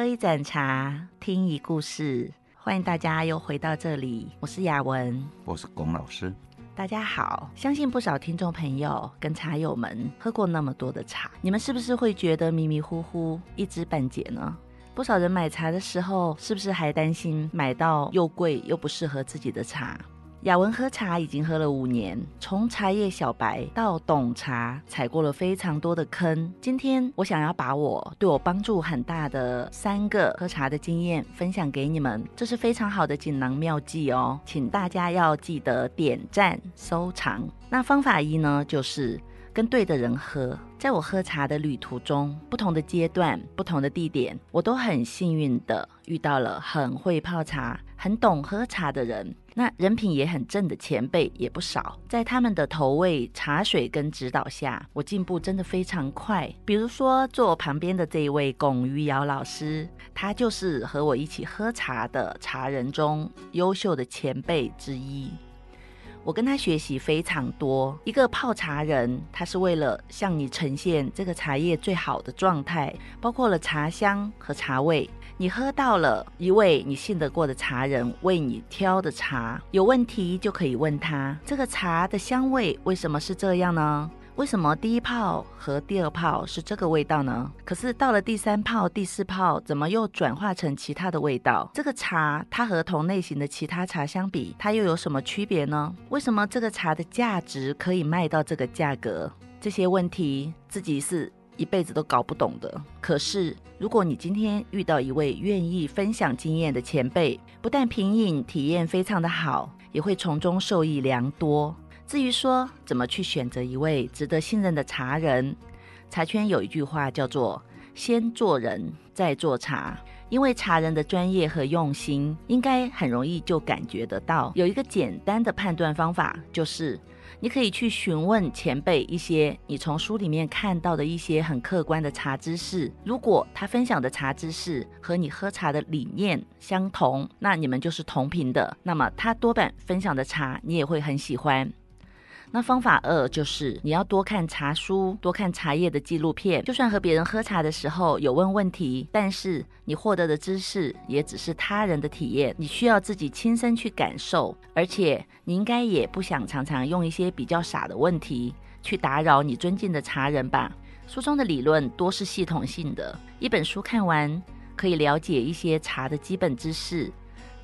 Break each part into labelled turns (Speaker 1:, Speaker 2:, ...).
Speaker 1: 喝一盏茶，听一故事，欢迎大家又回到这里。我是雅文，
Speaker 2: 我是龚老师。
Speaker 1: 大家好，相信不少听众朋友跟茶友们喝过那么多的茶，你们是不是会觉得迷迷糊糊、一知半解呢？不少人买茶的时候，是不是还担心买到又贵又不适合自己的茶？雅文喝茶已经喝了五年，从茶叶小白到懂茶，踩过了非常多的坑。今天我想要把我对我帮助很大的三个喝茶的经验分享给你们，这是非常好的锦囊妙计哦，请大家要记得点赞收藏。那方法一呢，就是跟对的人喝。在我喝茶的旅途中，不同的阶段、不同的地点，我都很幸运的遇到了很会泡茶、很懂喝茶的人。那人品也很正的前辈也不少，在他们的投喂茶水跟指导下，我进步真的非常快。比如说坐我旁边的这一位龚于尧老师，他就是和我一起喝茶的茶人中优秀的前辈之一。我跟他学习非常多。一个泡茶人，他是为了向你呈现这个茶叶最好的状态，包括了茶香和茶味。你喝到了一位你信得过的茶人为你挑的茶，有问题就可以问他，这个茶的香味为什么是这样呢？为什么第一泡和第二泡是这个味道呢？可是到了第三泡、第四泡，怎么又转化成其他的味道？这个茶它和同类型的其他茶相比，它又有什么区别呢？为什么这个茶的价值可以卖到这个价格？这些问题自己是一辈子都搞不懂的。可是如果你今天遇到一位愿意分享经验的前辈，不但品饮体验非常的好，也会从中受益良多。至于说怎么去选择一位值得信任的茶人，茶圈有一句话叫做“先做人，再做茶”。因为茶人的专业和用心，应该很容易就感觉得到。有一个简单的判断方法，就是你可以去询问前辈一些你从书里面看到的一些很客观的茶知识。如果他分享的茶知识和你喝茶的理念相同，那你们就是同频的。那么他多半分享的茶，你也会很喜欢。那方法二就是你要多看茶书，多看茶叶的纪录片。就算和别人喝茶的时候有问问题，但是你获得的知识也只是他人的体验，你需要自己亲身去感受。而且你应该也不想常常用一些比较傻的问题去打扰你尊敬的茶人吧？书中的理论多是系统性的，一本书看完可以了解一些茶的基本知识，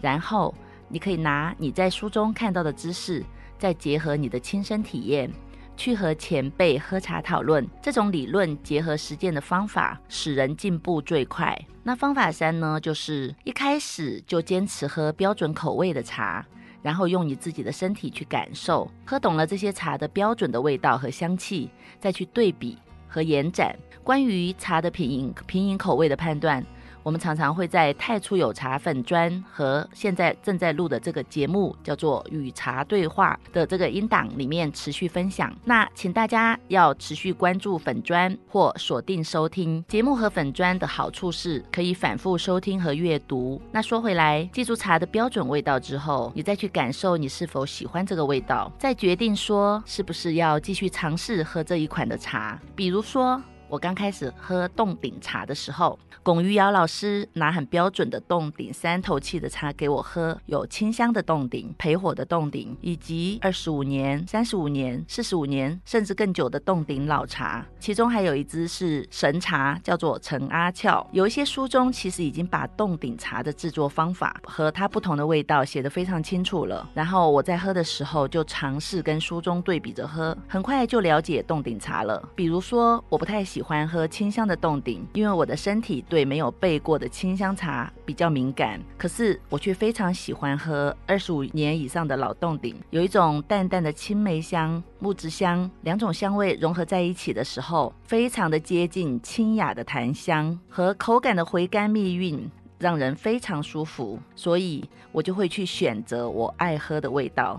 Speaker 1: 然后你可以拿你在书中看到的知识。再结合你的亲身体验，去和前辈喝茶讨论，这种理论结合实践的方法，使人进步最快。那方法三呢，就是一开始就坚持喝标准口味的茶，然后用你自己的身体去感受，喝懂了这些茶的标准的味道和香气，再去对比和延展。关于茶的品饮、品饮口味的判断。我们常常会在太初有茶粉专和现在正在录的这个节目叫做《与茶对话》的这个音档里面持续分享。那请大家要持续关注粉专或锁定收听节目和粉专的好处是可以反复收听和阅读。那说回来，记住茶的标准味道之后，你再去感受你是否喜欢这个味道，再决定说是不是要继续尝试喝这一款的茶。比如说。我刚开始喝洞顶茶的时候，龚于尧老师拿很标准的洞顶三头器的茶给我喝，有清香的洞顶、焙火的洞顶，以及二十五年、三十五年、四十五年甚至更久的洞顶老茶。其中还有一支是神茶，叫做陈阿俏。有一些书中其实已经把洞顶茶的制作方法和它不同的味道写得非常清楚了。然后我在喝的时候就尝试跟书中对比着喝，很快就了解洞顶茶了。比如说，我不太喜。喜欢喝清香的洞顶，因为我的身体对没有焙过的清香茶比较敏感。可是我却非常喜欢喝二十五年以上的老洞顶，有一种淡淡的青梅香、木质香，两种香味融合在一起的时候，非常的接近清雅的檀香和口感的回甘蜜韵，让人非常舒服。所以我就会去选择我爱喝的味道。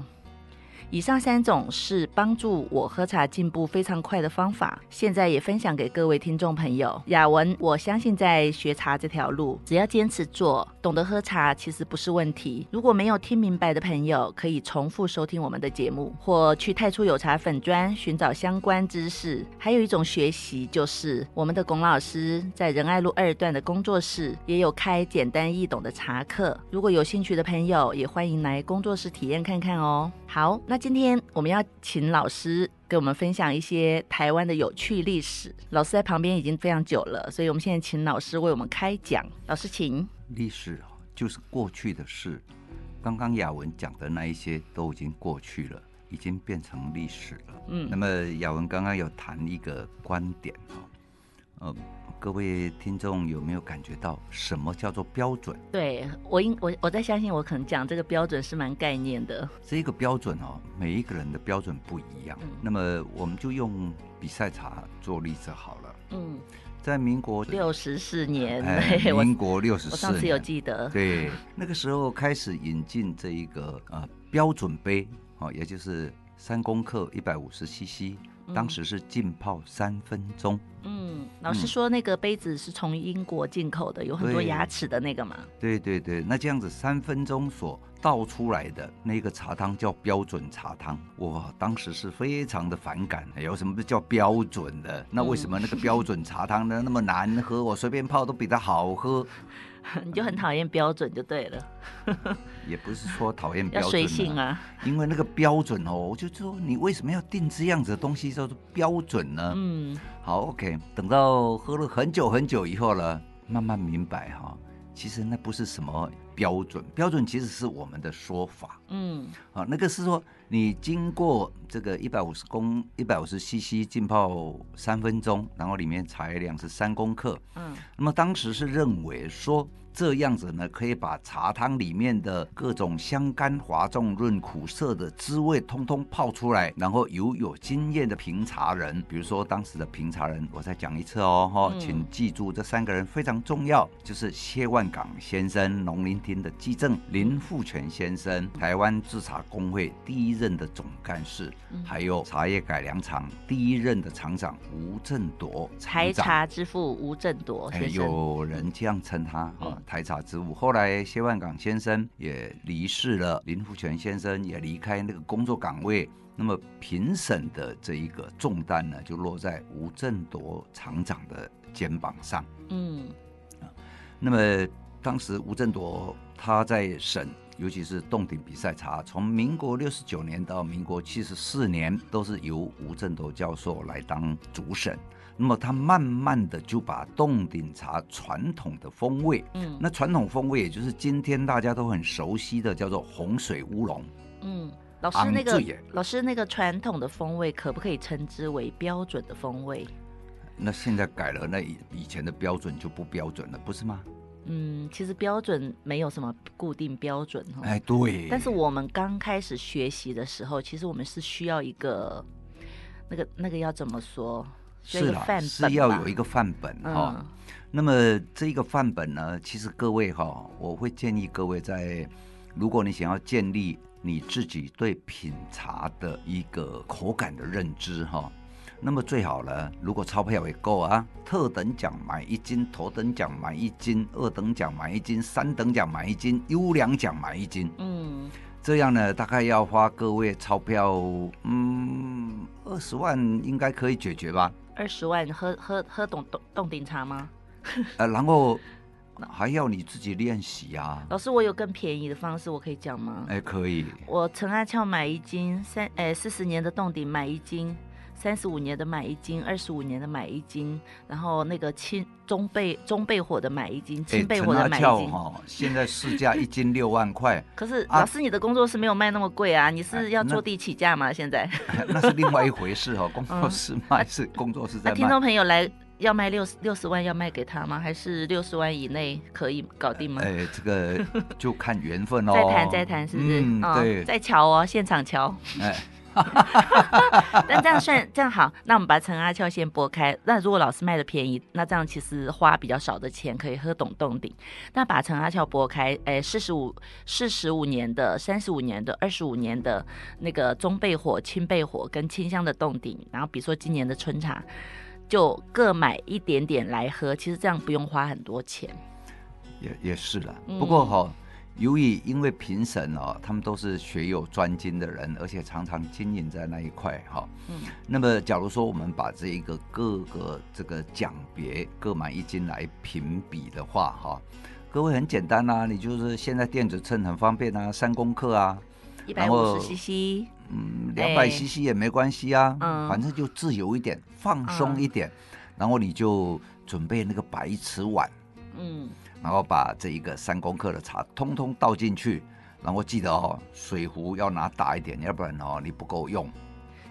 Speaker 1: 以上三种是帮助我喝茶进步非常快的方法，现在也分享给各位听众朋友。雅文，我相信在学茶这条路，只要坚持做，懂得喝茶其实不是问题。如果没有听明白的朋友，可以重复收听我们的节目，或去太初有茶粉专寻找相关知识。还有一种学习，就是我们的龚老师在仁爱路二段的工作室也有开简单易懂的茶课。如果有兴趣的朋友，也欢迎来工作室体验看看哦。好，那今天我们要请老师给我们分享一些台湾的有趣历史。老师在旁边已经非常久了，所以我们现在请老师为我们开讲。老师，请。
Speaker 2: 历史就是过去的事，刚刚雅文讲的那一些都已经过去了，已经变成历史了。嗯，那么雅文刚刚有谈一个观点哈，呃。各位听众有没有感觉到什么叫做标准？
Speaker 1: 对，我应我我在相信，我可能讲这个标准是蛮概念的。
Speaker 2: 这个标准哦，每一个人的标准不一样。嗯、那么我们就用比赛茶做例子好了。嗯，在民国
Speaker 1: 六十四年，
Speaker 2: 哎、民国六十四年，我
Speaker 1: 上次有记得。
Speaker 2: 对，那个时候开始引进这一个呃标准杯哦，也就是三公克一百五十 CC。当时是浸泡三分钟。
Speaker 1: 嗯，老师说那个杯子是从英国进口的，嗯、有很多牙齿的那个嘛。
Speaker 2: 对对对，那这样子三分钟所倒出来的那个茶汤叫标准茶汤。我当时是非常的反感，有什么叫标准的？那为什么那个标准茶汤呢那么难喝？我随便泡都比它好喝。
Speaker 1: 你就很讨厌标准就对了，
Speaker 2: 也不是说讨厌标准，
Speaker 1: 随性啊。
Speaker 2: 因为那个标准哦，我就说你为什么要定这样子的东西叫做标准呢？嗯，好，OK，等到喝了很久很久以后了，慢慢明白哈，其实那不是什么标准，标准其实是我们的说法。嗯，啊，那个是说你经过这个一百五十公一百五十 CC 浸泡三分钟，然后里面茶叶量是三公克。嗯，那么当时是认为说。这样子呢，可以把茶汤里面的各种香甘滑重润苦涩的滋味通通泡出来，然后由有经验的评茶人，比如说当时的评茶人，我再讲一次哦，哈，请记住这三个人非常重要，就是谢万港先生，农林厅的技正，林富全先生，台湾制茶工会第一任的总干事，还有茶叶改良厂第一任的厂长吴振铎，
Speaker 1: 台茶之父吴振铎先生，
Speaker 2: 有人这样称他啊。台茶之务，后来谢万港先生也离世了，林福全先生也离开那个工作岗位，那么评审的这一个重担呢，就落在吴振铎厂长的肩膀上。嗯，那么当时吴振铎他在审，尤其是洞顶比赛茶，从民国六十九年到民国七十四年，都是由吴振铎教授来当主审。那么他慢慢的就把冻顶茶传统的风味，嗯，那传统风味也就是今天大家都很熟悉的叫做洪水乌龙，
Speaker 1: 嗯，老师那个老师那个传统的风味可不可以称之为标准的风味？
Speaker 2: 那现在改了，那以以前的标准就不标准了，不是吗？
Speaker 1: 嗯，其实标准没有什么固定标准哈，
Speaker 2: 哎对，
Speaker 1: 但是我们刚开始学习的时候，其实我们是需要一个那个那个要怎么说？
Speaker 2: 是啦，是要有一个范本哈。嗯、那么这个范本呢，其实各位哈，我会建议各位在，如果你想要建立你自己对品茶的一个口感的认知哈，那么最好呢，如果钞票也够啊，特等奖买一斤，头等奖买一斤，二等奖买一斤，三等奖买一斤，优良奖买一斤。嗯。这样呢，大概要花各位钞票，嗯，二十万应该可以解决吧？
Speaker 1: 二十万喝喝喝冻冻冻顶茶吗？
Speaker 2: 呃，然后还要你自己练习啊。
Speaker 1: 老师，我有更便宜的方式，我可以讲吗？
Speaker 2: 哎，可以。
Speaker 1: 我陈阿俏买一斤三，哎，四十年的冻顶买一斤。三十五年的买一斤，二十五年的买一斤，然后那个轻中焙中焙火的买一斤，轻焙火的买一斤。哈、
Speaker 2: 欸，现在市价一斤六万块。
Speaker 1: 可是老师，你的工作室没有卖那么贵啊？你是要坐地起价吗？现在？
Speaker 2: 那是另外一回事哈。工作室卖是工作室在卖。
Speaker 1: 听众朋友来要卖六十六十万，要卖给他吗？还是六十万以内可以搞定吗？
Speaker 2: 哎，这个就看缘分哦。
Speaker 1: 再谈再谈，是不是？
Speaker 2: 嗯，对。
Speaker 1: 再瞧哦，现场瞧。哎。但这样算这样好，那我们把陈阿俏先拨开。那如果老师卖的便宜，那这样其实花比较少的钱可以喝懂洞顶。那把陈阿俏拨开，哎，四十五、四十五年的、三十五年的、二十五年的那个中焙火、轻焙火跟清香的洞顶，然后比如说今年的春茶，就各买一点点来喝。其实这样不用花很多钱。
Speaker 2: 也也是了，不过哈、哦。嗯由于因为评审哦，他们都是学有专精的人，而且常常经营在那一块哈。嗯。那么，假如说我们把这一个各个这个奖别各买一斤来评比的话哈，各位很简单呐、啊，你就是现在电子秤很方便啊，三公克啊，
Speaker 1: 一百五十 CC，
Speaker 2: 嗯，两百 CC 也没关系啊，嗯，反正就自由一点，放松一点，嗯、然后你就准备那个白瓷碗，嗯。然后把这一个三公克的茶通通倒进去，然后记得哦，水壶要拿大一点，要不然哦你不够用，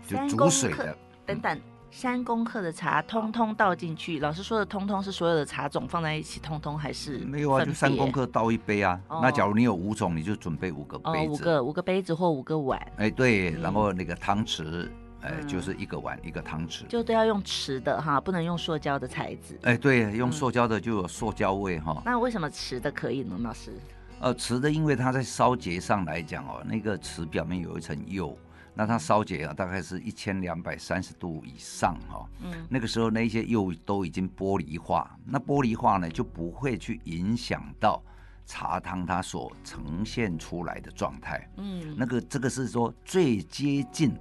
Speaker 2: 就煮水的。
Speaker 1: 等等，三公克的茶通通倒进去。老师说的“通通”是所有的茶种放在一起，通通还是
Speaker 2: 没有啊？就三公克倒一杯啊。哦、那假如你有五种，你就准备五个杯子，哦、五个
Speaker 1: 五个杯子或五个碗。
Speaker 2: 哎，对，然后那个汤匙。哎，就是一个碗，一个汤匙，
Speaker 1: 就都要用瓷的哈，不能用塑胶的材质。
Speaker 2: 哎，对，用塑胶的就有塑胶味哈。
Speaker 1: 那为什么瓷的可以呢，老师？
Speaker 2: 呃，瓷的，因为它在烧结上来讲哦，那个瓷表面有一层釉，那它烧结啊，大概是一千两百三十度以上哈。嗯。那个时候那些釉都已经玻璃化，那玻璃化呢就不会去影响到茶汤它所呈现出来的状态。嗯。那个这个是说最接近。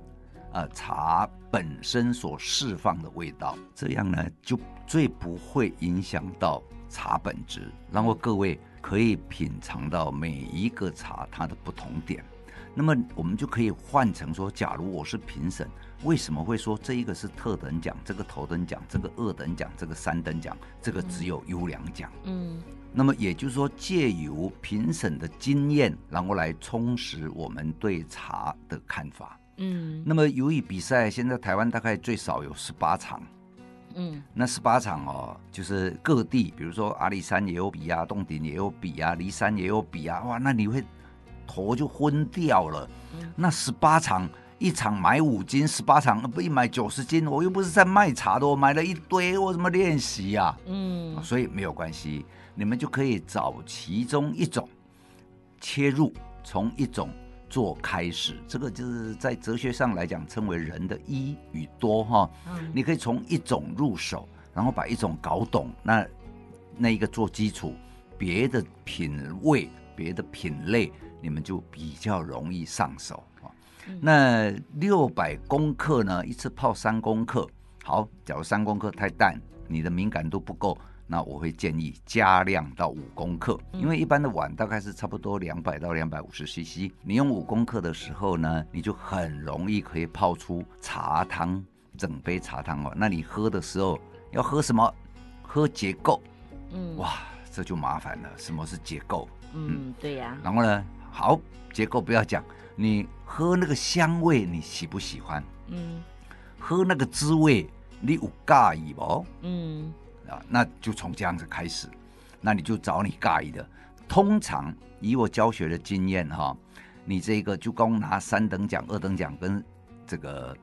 Speaker 2: 呃，茶本身所释放的味道，这样呢就最不会影响到茶本质，然后各位可以品尝到每一个茶它的不同点。那么我们就可以换成说，假如我是评审，为什么会说这一个是特等奖，这个头等奖，这个二等奖，这个三等奖，这个只有优良奖？嗯，那么也就是说，借由评审的经验，然后来充实我们对茶的看法。嗯，那么由于比赛现在台湾大概最少有十八场，嗯，那十八场哦，就是各地，比如说阿里山也有比啊，洞顶也有比啊，骊山也有比啊，哇，那你会头就昏掉了。嗯，那十八场一场买五斤，十八场不一买九十斤，我又不是在卖茶的，我买了一堆，我怎么练习呀？嗯，所以没有关系，你们就可以找其中一种切入，从一种。做开始，这个就是在哲学上来讲，称为人的一与多哈。嗯，你可以从一种入手，然后把一种搞懂，那那一个做基础，别的品味、别的品类，你们就比较容易上手啊。那六百公克呢，一次泡三公克，好，假如三公克太淡，你的敏感度不够。那我会建议加量到五公克，因为一般的碗大概是差不多两百到两百五十 CC，你用五公克的时候呢，你就很容易可以泡出茶汤，整杯茶汤哦。那你喝的时候要喝什么？喝结构。嗯，哇，这就麻烦了。什么是结构？
Speaker 1: 嗯，对呀。
Speaker 2: 然后呢，好，结构不要讲，你喝那个香味，你喜不喜欢？嗯，喝那个滋味，你有介意不？嗯。啊，那就从这样子开始，那你就找你介意的。通常以我教学的经验哈，你这个就光拿三等奖、二等奖跟这个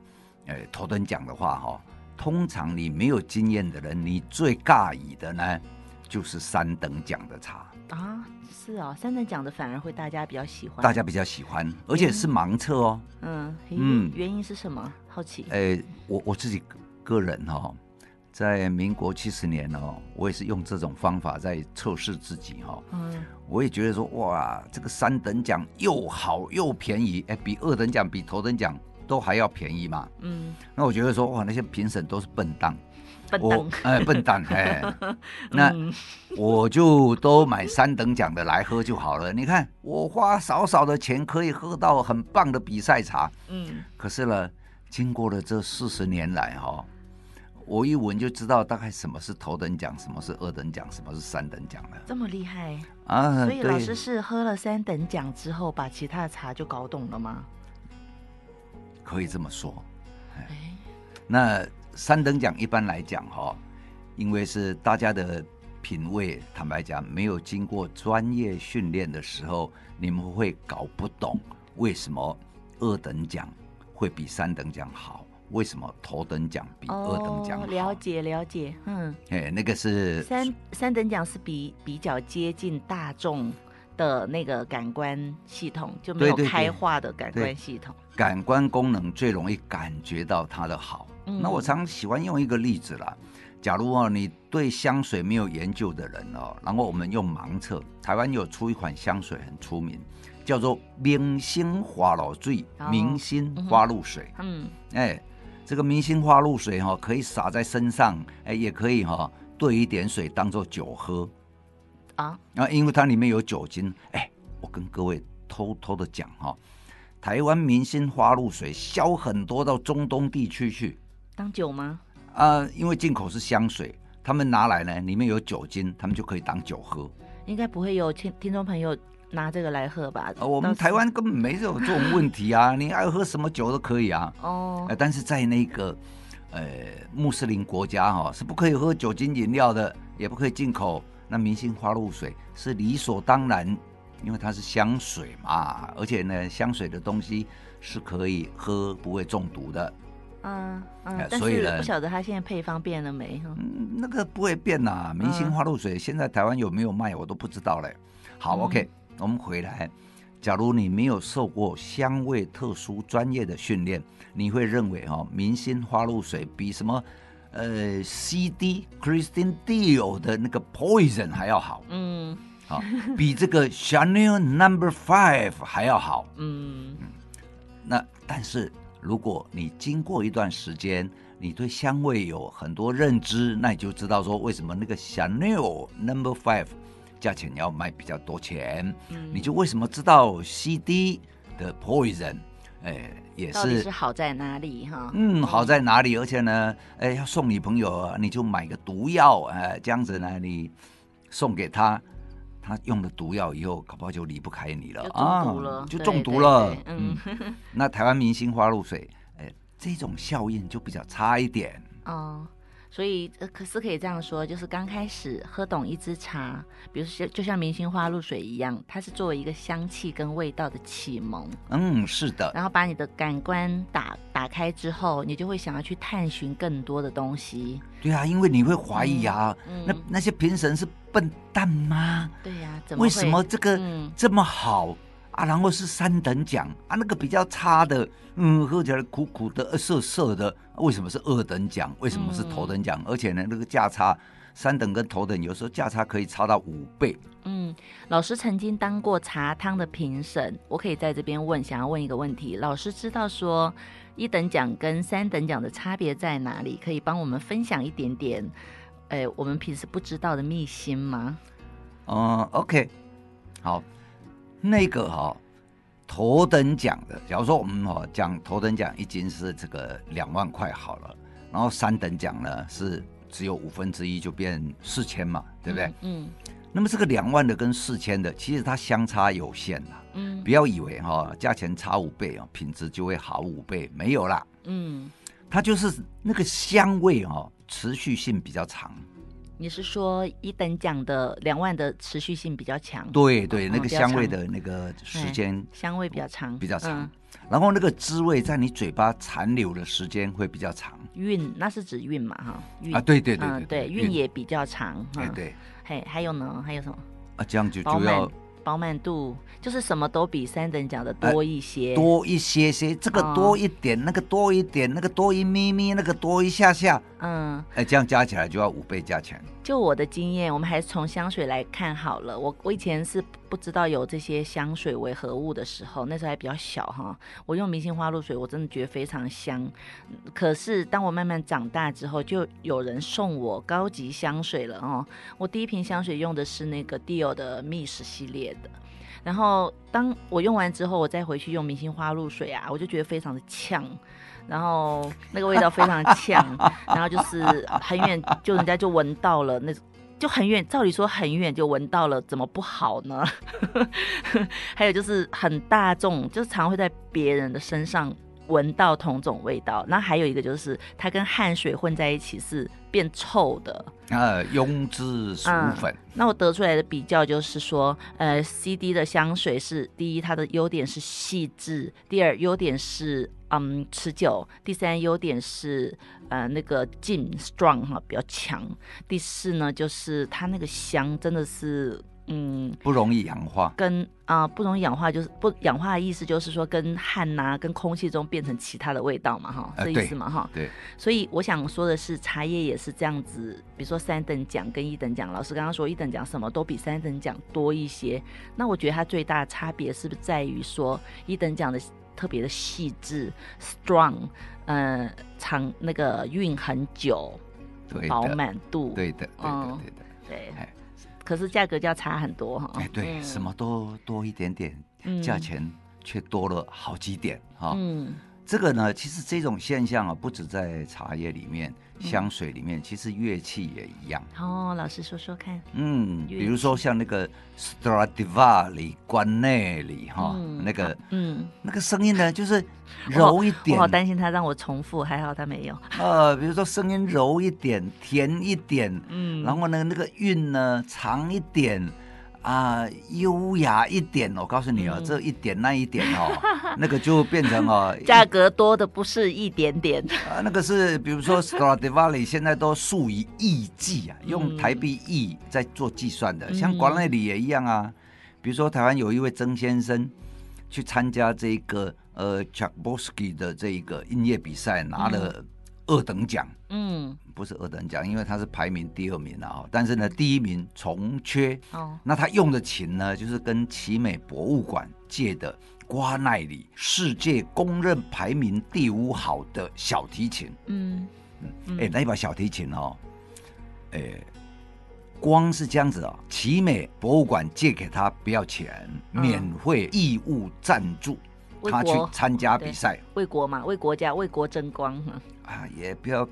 Speaker 2: 呃头等奖的话哈，通常你没有经验的人，你最介意的呢，就是三等奖的茶
Speaker 1: 啊。是啊、哦，三等奖的反而会大家比较喜欢，
Speaker 2: 大家比较喜欢，而且是盲测哦。
Speaker 1: 嗯嗯，原因是什么？好奇。
Speaker 2: 呃，我我自己个人哈。在民国七十年哦，我也是用这种方法在测试自己哈。嗯，我也觉得说哇，这个三等奖又好又便宜，哎，比二等奖、比头等奖都还要便宜嘛。嗯，那我觉得说哇，那些评审都是笨蛋，
Speaker 1: 笨蛋，
Speaker 2: 哎，笨蛋，哎，那我就都买三等奖的来喝就好了。你看，我花少少的钱可以喝到很棒的比赛茶。嗯，可是呢，经过了这四十年来哈。我一闻就知道大概什么是头等奖，什么是二等奖，什么是三等奖了。
Speaker 1: 这么厉害啊！所以老师是喝了三等奖之后，把其他的茶就搞懂了吗？
Speaker 2: 可以这么说。哎，那三等奖一般来讲哈，因为是大家的品味，坦白讲，没有经过专业训练的时候，你们会搞不懂为什么二等奖会比三等奖好。为什么头等奖比二等奖好？
Speaker 1: 哦，了解了解，嗯，
Speaker 2: 哎，那个是
Speaker 1: 三三等奖是比比较接近大众的那个感官系统，就没有开化的感官系统，
Speaker 2: 感官功能最容易感觉到它的好。嗯、那我常喜欢用一个例子啦，假如哦，你对香水没有研究的人哦，然后我们用盲测，台湾有出一款香水很出名，叫做明星花露水，明星花露水，嗯，哎。这个明星花露水哈，可以洒在身上，哎，也可以哈兑一点水当做酒喝啊。啊，因为它里面有酒精。哎，我跟各位偷偷的讲哈，台湾明星花露水销很多到中东地区去
Speaker 1: 当酒吗？
Speaker 2: 啊，因为进口是香水，他们拿来呢里面有酒精，他们就可以当酒喝。
Speaker 1: 应该不会有听听众朋友。拿这个来喝吧。
Speaker 2: 我们台湾根本没有这种问题啊，你爱喝什么酒都可以啊。哦。但是在那个呃穆斯林国家哈，是不可以喝酒精饮料的，也不可以进口。那明星花露水是理所当然，因为它是香水嘛，而且呢，香水的东西是可以喝，不会中毒的。
Speaker 1: 嗯嗯。所以呢，不晓得它现在配方变了没？
Speaker 2: 嗯，那个不会变呐。明星花露水现在台湾有没有卖，我都不知道嘞。好，OK。我们回来，假如你没有受过香味特殊专业的训练，你会认为哦，明星花露水比什么呃 CD Christian Dior 的那个 Poison 还要好，嗯，好，比这个 Chanel Number Five 还要好，嗯，那但是如果你经过一段时间，你对香味有很多认知，那你就知道说为什么那个 Chanel Number Five。价钱要卖比较多钱，嗯，你就为什么知道 CD 的 Poison，哎，也是，
Speaker 1: 是好在哪里哈？
Speaker 2: 嗯，好在哪里？而且呢，哎，要送女朋友，你就买个毒药，哎，这样子呢，你送给他，他用了毒药以后，搞不好就离不开你了
Speaker 1: 啊，就中毒了。
Speaker 2: 嗯，那台湾明星花露水，哎，这种效应就比较差一点。哦。
Speaker 1: 所以，可是可以这样说，就是刚开始喝懂一支茶，比如说就像明星花露水一样，它是作为一个香气跟味道的启蒙。
Speaker 2: 嗯，是的。
Speaker 1: 然后把你的感官打打开之后，你就会想要去探寻更多的东西。
Speaker 2: 对啊，因为你会怀疑啊，嗯、那那些评审是笨蛋吗？
Speaker 1: 对呀、啊，
Speaker 2: 为什么这个这么好？嗯啊，然后是三等奖啊，那个比较差的，嗯，喝起来苦苦的、涩涩的，为什么是二等奖？为什么是头等奖？嗯、而且呢，那个价差，三等跟头等有时候价差可以差到五倍。
Speaker 1: 嗯，老师曾经当过茶汤的评审，我可以在这边问，想要问一个问题，老师知道说一等奖跟三等奖的差别在哪里？可以帮我们分享一点点，哎，我们平时不知道的秘辛吗？
Speaker 2: 嗯，OK，好。那个哈、哦，头等奖的，假如说我们哦讲头等奖一斤是这个两万块好了，然后三等奖呢是只有五分之一就变四千嘛，对不对？嗯。嗯，那么这个两万的跟四千的，其实它相差有限啦。嗯。不要以为哈、哦、价钱差五倍哦，品质就会好五倍，没有啦。嗯。它就是那个香味哦，持续性比较长。
Speaker 1: 你是说一等奖的两万的持续性比较强？
Speaker 2: 对对，那个香味的那个时间
Speaker 1: 香味比较长，
Speaker 2: 比较长。然后那个滋味在你嘴巴残留的时间会比较长。
Speaker 1: 韵，那是指韵嘛？哈，韵
Speaker 2: 啊，对对对
Speaker 1: 对，韵也比较长。
Speaker 2: 对对，
Speaker 1: 嘿，还有呢？还有什么？
Speaker 2: 啊，这样就就要。
Speaker 1: 饱满度就是什么都比三等奖的多一些，
Speaker 2: 多一些些，这个多一点，哦、那个多一点，那个多一咪咪，那个多一下下，嗯，哎，这样加起来就要五倍价钱。
Speaker 1: 就我的经验，我们还是从香水来看好了。我我以前是不知道有这些香水为何物的时候，那时候还比较小哈。我用明星花露水，我真的觉得非常香。可是当我慢慢长大之后，就有人送我高级香水了哦。我第一瓶香水用的是那个 Dior 的 Miss 系列的，然后当我用完之后，我再回去用明星花露水啊，我就觉得非常的呛。然后那个味道非常呛，然后就是很远就人家就闻到了，那就很远，照理说很远就闻到了，怎么不好呢？还有就是很大众，就是常会在别人的身上闻到同种味道。那还有一个就是它跟汗水混在一起是变臭的。
Speaker 2: 呃，庸脂俗粉。嗯，
Speaker 1: 那我得出来的比较就是说，呃，CD 的香水是第一，它的优点是细致；第二，优点是。嗯持久，第三优点是呃那个劲 strong 哈比较强，第四呢就是它那个香真的是。嗯，
Speaker 2: 不容易氧化，
Speaker 1: 跟啊、呃、不容易氧化，就是不氧化的意思就是说跟汗呐、啊，跟空气中变成其他的味道嘛，哈，这意思嘛，哈、呃，
Speaker 2: 对。
Speaker 1: 所以我想说的是，茶叶也是这样子，比如说三等奖跟一等奖，老师刚刚说一等奖什么都比三等奖多一些，那我觉得它最大的差别是不是在于说一等奖的特别的细致，strong，呃，长那个韵很久，饱满度，
Speaker 2: 对的，对的，
Speaker 1: 嗯、
Speaker 2: 对的，
Speaker 1: 对。可是价格就要差很多哈，
Speaker 2: 哎，对，嗯、什么都多一点点，价钱却多了好几点哈。嗯，这个呢，其实这种现象啊，不止在茶叶里面。香水里面其实乐器也一样
Speaker 1: 哦，老师说说看。
Speaker 2: 嗯，比如说像那个 Stradivari 关内里哈，那个嗯，那个声音呢就是柔一点。
Speaker 1: 我好担心他让我重复，还好他没有。
Speaker 2: 呃，比如说声音柔一点，甜一点，嗯，然后呢那个韵呢长一点。啊，优雅一点，我告诉你哦，嗯、这一点那一点哦，那个就变成哦，
Speaker 1: 价格多的不是一点点。
Speaker 2: 啊，那个是比如说 Stradivari 现在都数以亿计啊，用台币亿在做计算的，嗯、像国内里也一样啊，比如说台湾有一位曾先生去参加这个呃 Tchaikovsky 的这个音乐比赛，拿了二等奖，嗯。不是二等奖，因为他是排名第二名啊。但是呢，第一名重缺。哦。那他用的琴呢，就是跟奇美博物馆借的瓜奈里世界公认排名第五好的小提琴。嗯嗯。哎、欸，那一把小提琴哦，哎、欸，光是这样子哦，奇美博物馆借给他不要钱，免费义务赞助他去参加比赛，
Speaker 1: 为国嘛，为国家，为国争光。
Speaker 2: 啊，也不要。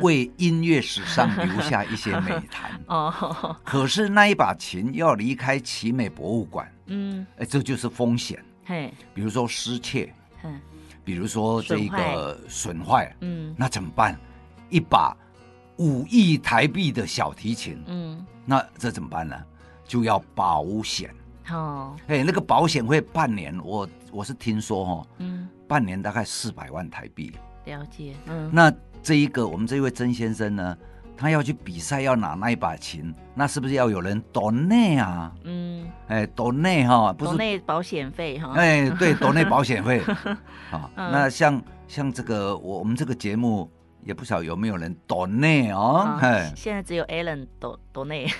Speaker 2: 为音乐史上留下一些美谈 哦。可是那一把琴要离开奇美博物馆，嗯，哎，这就是风险。嘿，比如说失窃，嗯，比如说这个损坏，嗯，那怎么办？一把五亿台币的小提琴，嗯，那这怎么办呢？就要保险。哦，哎，那个保险会半年，我我是听说哈，嗯，半年大概四百万台币。
Speaker 1: 了解，嗯，
Speaker 2: 那。这一个我们这一位曾先生呢，他要去比赛，要拿那一把琴，那是不是要有人 donate 啊？嗯，哎，donate 哈，不是
Speaker 1: donate 保险费哈？
Speaker 2: 哎，对，donate 保险费。好，那像像这个我我们这个节目也不晓得有没有人 donate 哦？哎，
Speaker 1: 现在只有 Alan donate。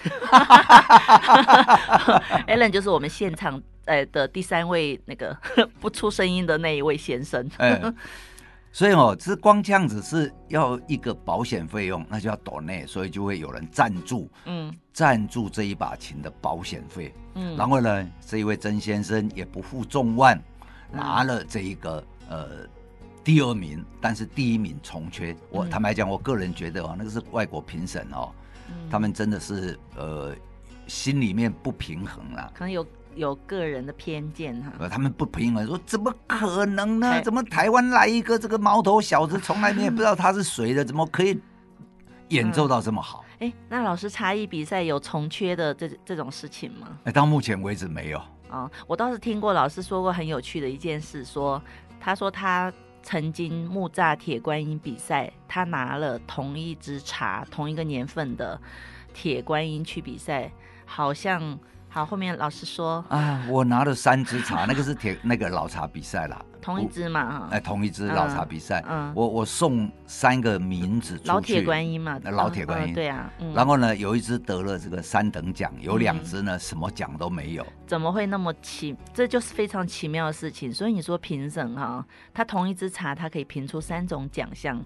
Speaker 1: Alan 就是我们现场呃的第三位那个 不出声音的那一位先生。
Speaker 2: 所以哦，这光这样子是要一个保险费用，那就要抖内，所以就会有人赞助，嗯，赞助这一把琴的保险费，嗯，然后呢，这一位曾先生也不负众望，拿了这一个呃第二名，但是第一名重缺。我坦白讲，我个人觉得哦，那个是外国评审哦，他们真的是呃心里面不平衡了，
Speaker 1: 可能有。有个人的偏见哈，呃
Speaker 2: 他们不平衡，说怎么可能呢？怎么台湾来一个这个毛头小子，从来你也不知道他是谁的，怎么可以演奏到这么好？
Speaker 1: 哎、嗯，那老师差异比赛有重缺的这这种事情吗？
Speaker 2: 哎，到目前为止没有。
Speaker 1: 哦，我倒是听过老师说过很有趣的一件事，说他说他曾经木栅铁观音比赛，他拿了同一支茶，同一个年份的铁观音去比赛，好像。好，后面老师说。
Speaker 2: 啊，我拿了三支茶，那个是铁那个老茶比赛啦，
Speaker 1: 同一支嘛，
Speaker 2: 哎，同一支老茶比赛，嗯，我我送三个名字出去，
Speaker 1: 老铁观音嘛，
Speaker 2: 老铁观音，对啊，然后呢，有一支得了这个三等奖，有两支呢什么奖都没有，
Speaker 1: 怎么会那么奇？这就是非常奇妙的事情。所以你说评审哈，他同一支茶，他可以评出三种奖项，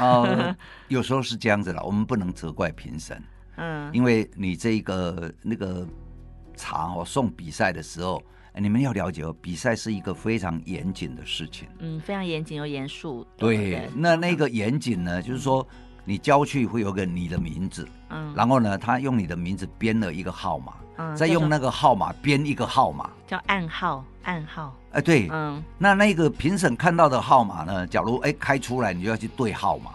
Speaker 2: 哦，有时候是这样子了，我们不能责怪评审。嗯，因为你这个那个茶哦，送比赛的时候，你们要了解哦，比赛是一个非常严谨的事情。
Speaker 1: 嗯，非常严谨又严肃。
Speaker 2: 对，对，那那个严谨呢，嗯、就是说你交去会有个你的名字，嗯，然后呢，他用你的名字编了一个号码，嗯，再用那个号码编一个号码，
Speaker 1: 叫暗号，暗号。
Speaker 2: 哎，对，嗯，那那个评审看到的号码呢，假如哎开出来，你就要去对号码。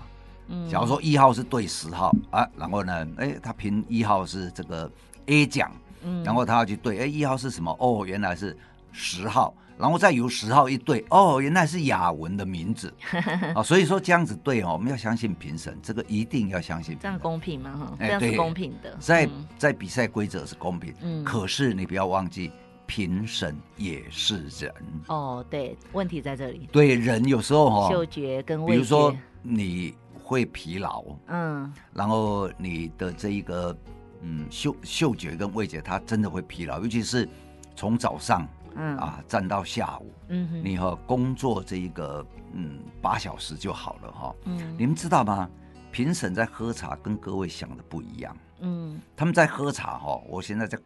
Speaker 2: 假如说一号是对十号啊，然后呢，哎，他评一号是这个 A 奖，嗯，然后他要去对，哎，一号是什么？哦，原来是十号，然后再由十号一对，哦，原来是雅文的名字。啊，所以说这样子对哦，我们要相信评审，这个一定要相信，
Speaker 1: 这样公平吗？哈，这样是公平的，
Speaker 2: 在在比赛规则是公平，嗯，可是你不要忘记，评审也是人。
Speaker 1: 哦，对，问题在这里，
Speaker 2: 对，人有时候哈，
Speaker 1: 嗅觉跟味觉，
Speaker 2: 比如说你会疲劳，嗯，然后你的这一个嗯嗅嗅觉跟味觉，它真的会疲劳，尤其是从早上。嗯啊，站到下午，嗯哼，你和工作这一个嗯八小时就好了哈。嗯，你们知道吗？评审在喝茶跟各位想的不一样。嗯，他们在喝茶哈，我现在在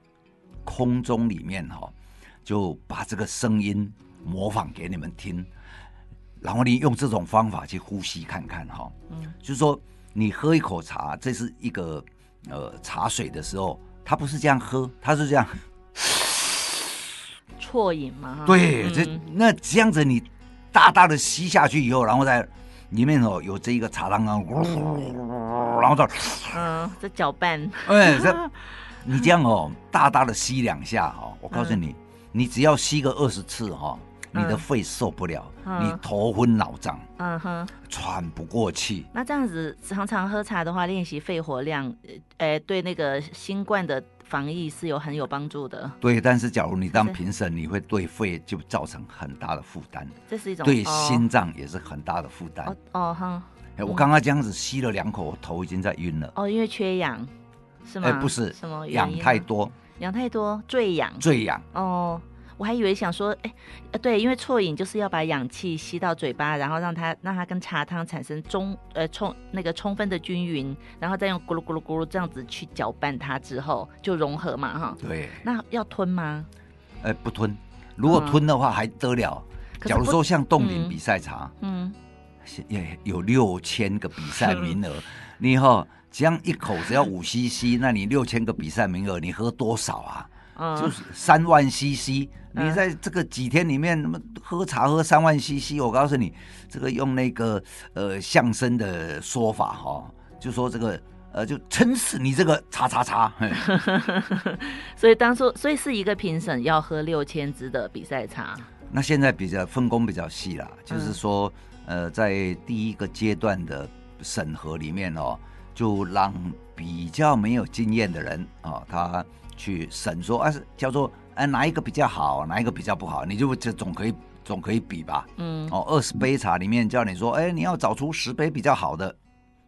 Speaker 2: 空中里面哈，就把这个声音模仿给你们听，然后你用这种方法去呼吸看看哈。嗯，就是说你喝一口茶，这是一个呃茶水的时候，它不是这样喝，它是这样。
Speaker 1: 啜饮嘛，
Speaker 2: 对，嗯、这那这样子，你大大的吸下去以后，然后在里面哦有这一个茶汤啊，然后再
Speaker 1: 嗯，这搅拌，
Speaker 2: 哎，这你这样哦，大大的吸两下哈，我告诉你，嗯、你只要吸个二十次哈，你的肺受不了，嗯、你头昏脑胀，嗯哼，喘不过气。
Speaker 1: 那这样子常常喝茶的话，练习肺活量，呃，对那个新冠的。防疫是有很有帮助的，
Speaker 2: 对。但是假如你当评审，你会对肺就造成很大的负担，
Speaker 1: 这是一种
Speaker 2: 对心脏也是很大的负担。哦哈，我刚刚这样子吸了两口，我头已经在晕了。
Speaker 1: 哦，因为缺氧是吗？
Speaker 2: 哎，不是，什么氧太多，
Speaker 1: 氧太多，坠氧，
Speaker 2: 坠氧。
Speaker 1: 哦。我还以为想说，哎，呃，对，因为啜饮就是要把氧气吸到嘴巴，然后让它让它跟茶汤产生中呃充那个充分的均匀，然后再用咕噜咕噜咕噜这样子去搅拌它之后就融合嘛，哈。
Speaker 2: 对。
Speaker 1: 那要吞吗？
Speaker 2: 呃，不吞。如果吞的话还得了。嗯、假如说像冻顶比赛茶，嗯，也有六千个比赛名额，你以后这样一口只要五 CC，那你六千个比赛名额，你喝多少啊？就是三万 CC，你在这个几天里面，那么喝茶喝三万 CC，我告诉你，这个用那个呃相声的说法哈，就说这个呃就撑死你这个茶茶茶。
Speaker 1: 所以当初，所以是一个评审要喝六千支的比赛茶。
Speaker 2: 那现在比较分工比较细了，就是说呃在第一个阶段的审核里面哦，就让比较没有经验的人啊他。去审说啊，是叫做哎、啊、哪一个比较好，哪一个比较不好，你就这总可以总可以比吧？嗯，哦，二十杯茶里面叫你说，哎，你要找出十杯比较好的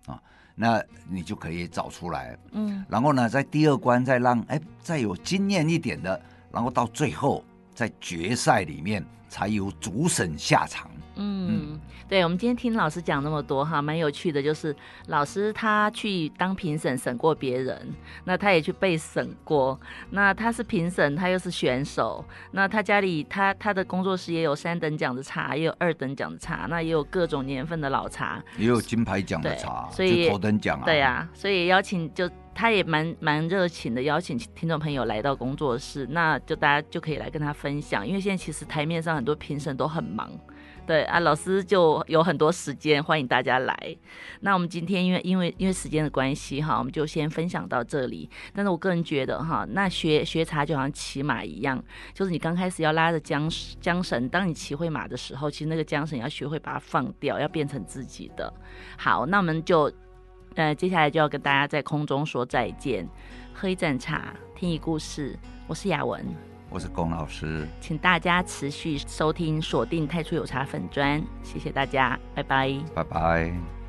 Speaker 2: 啊，那你就可以找出来。嗯，然后呢，在第二关再让哎再有经验一点的，然后到最后在决赛里面才由主审下场。
Speaker 1: 嗯，对，我们今天听老师讲那么多哈，蛮有趣的。就是老师他去当评审，审过别人，那他也去被审过。那他是评审，他又是选手。那他家里他他的工作室也有三等奖的茶，也有二等奖的茶，那也有各种年份的老茶，
Speaker 2: 也有金牌奖的茶，所以头等奖啊。
Speaker 1: 对啊，所以邀请就他也蛮蛮热情的，邀请听众朋友来到工作室，那就大家就可以来跟他分享。因为现在其实台面上很多评审都很忙。对啊，老师就有很多时间，欢迎大家来。那我们今天因为因为因为时间的关系哈，我们就先分享到这里。但是我个人觉得哈，那学学茶就好像骑马一样，就是你刚开始要拉着缰缰绳，当你骑会马的时候，其实那个缰绳要学会把它放掉，要变成自己的。好，那我们就呃接下来就要跟大家在空中说再见，喝一盏茶，听一故事。我是雅文。
Speaker 2: 我是龚老师，
Speaker 1: 请大家持续收听、锁定太初有茶粉专，谢谢大家，拜拜，
Speaker 2: 拜拜。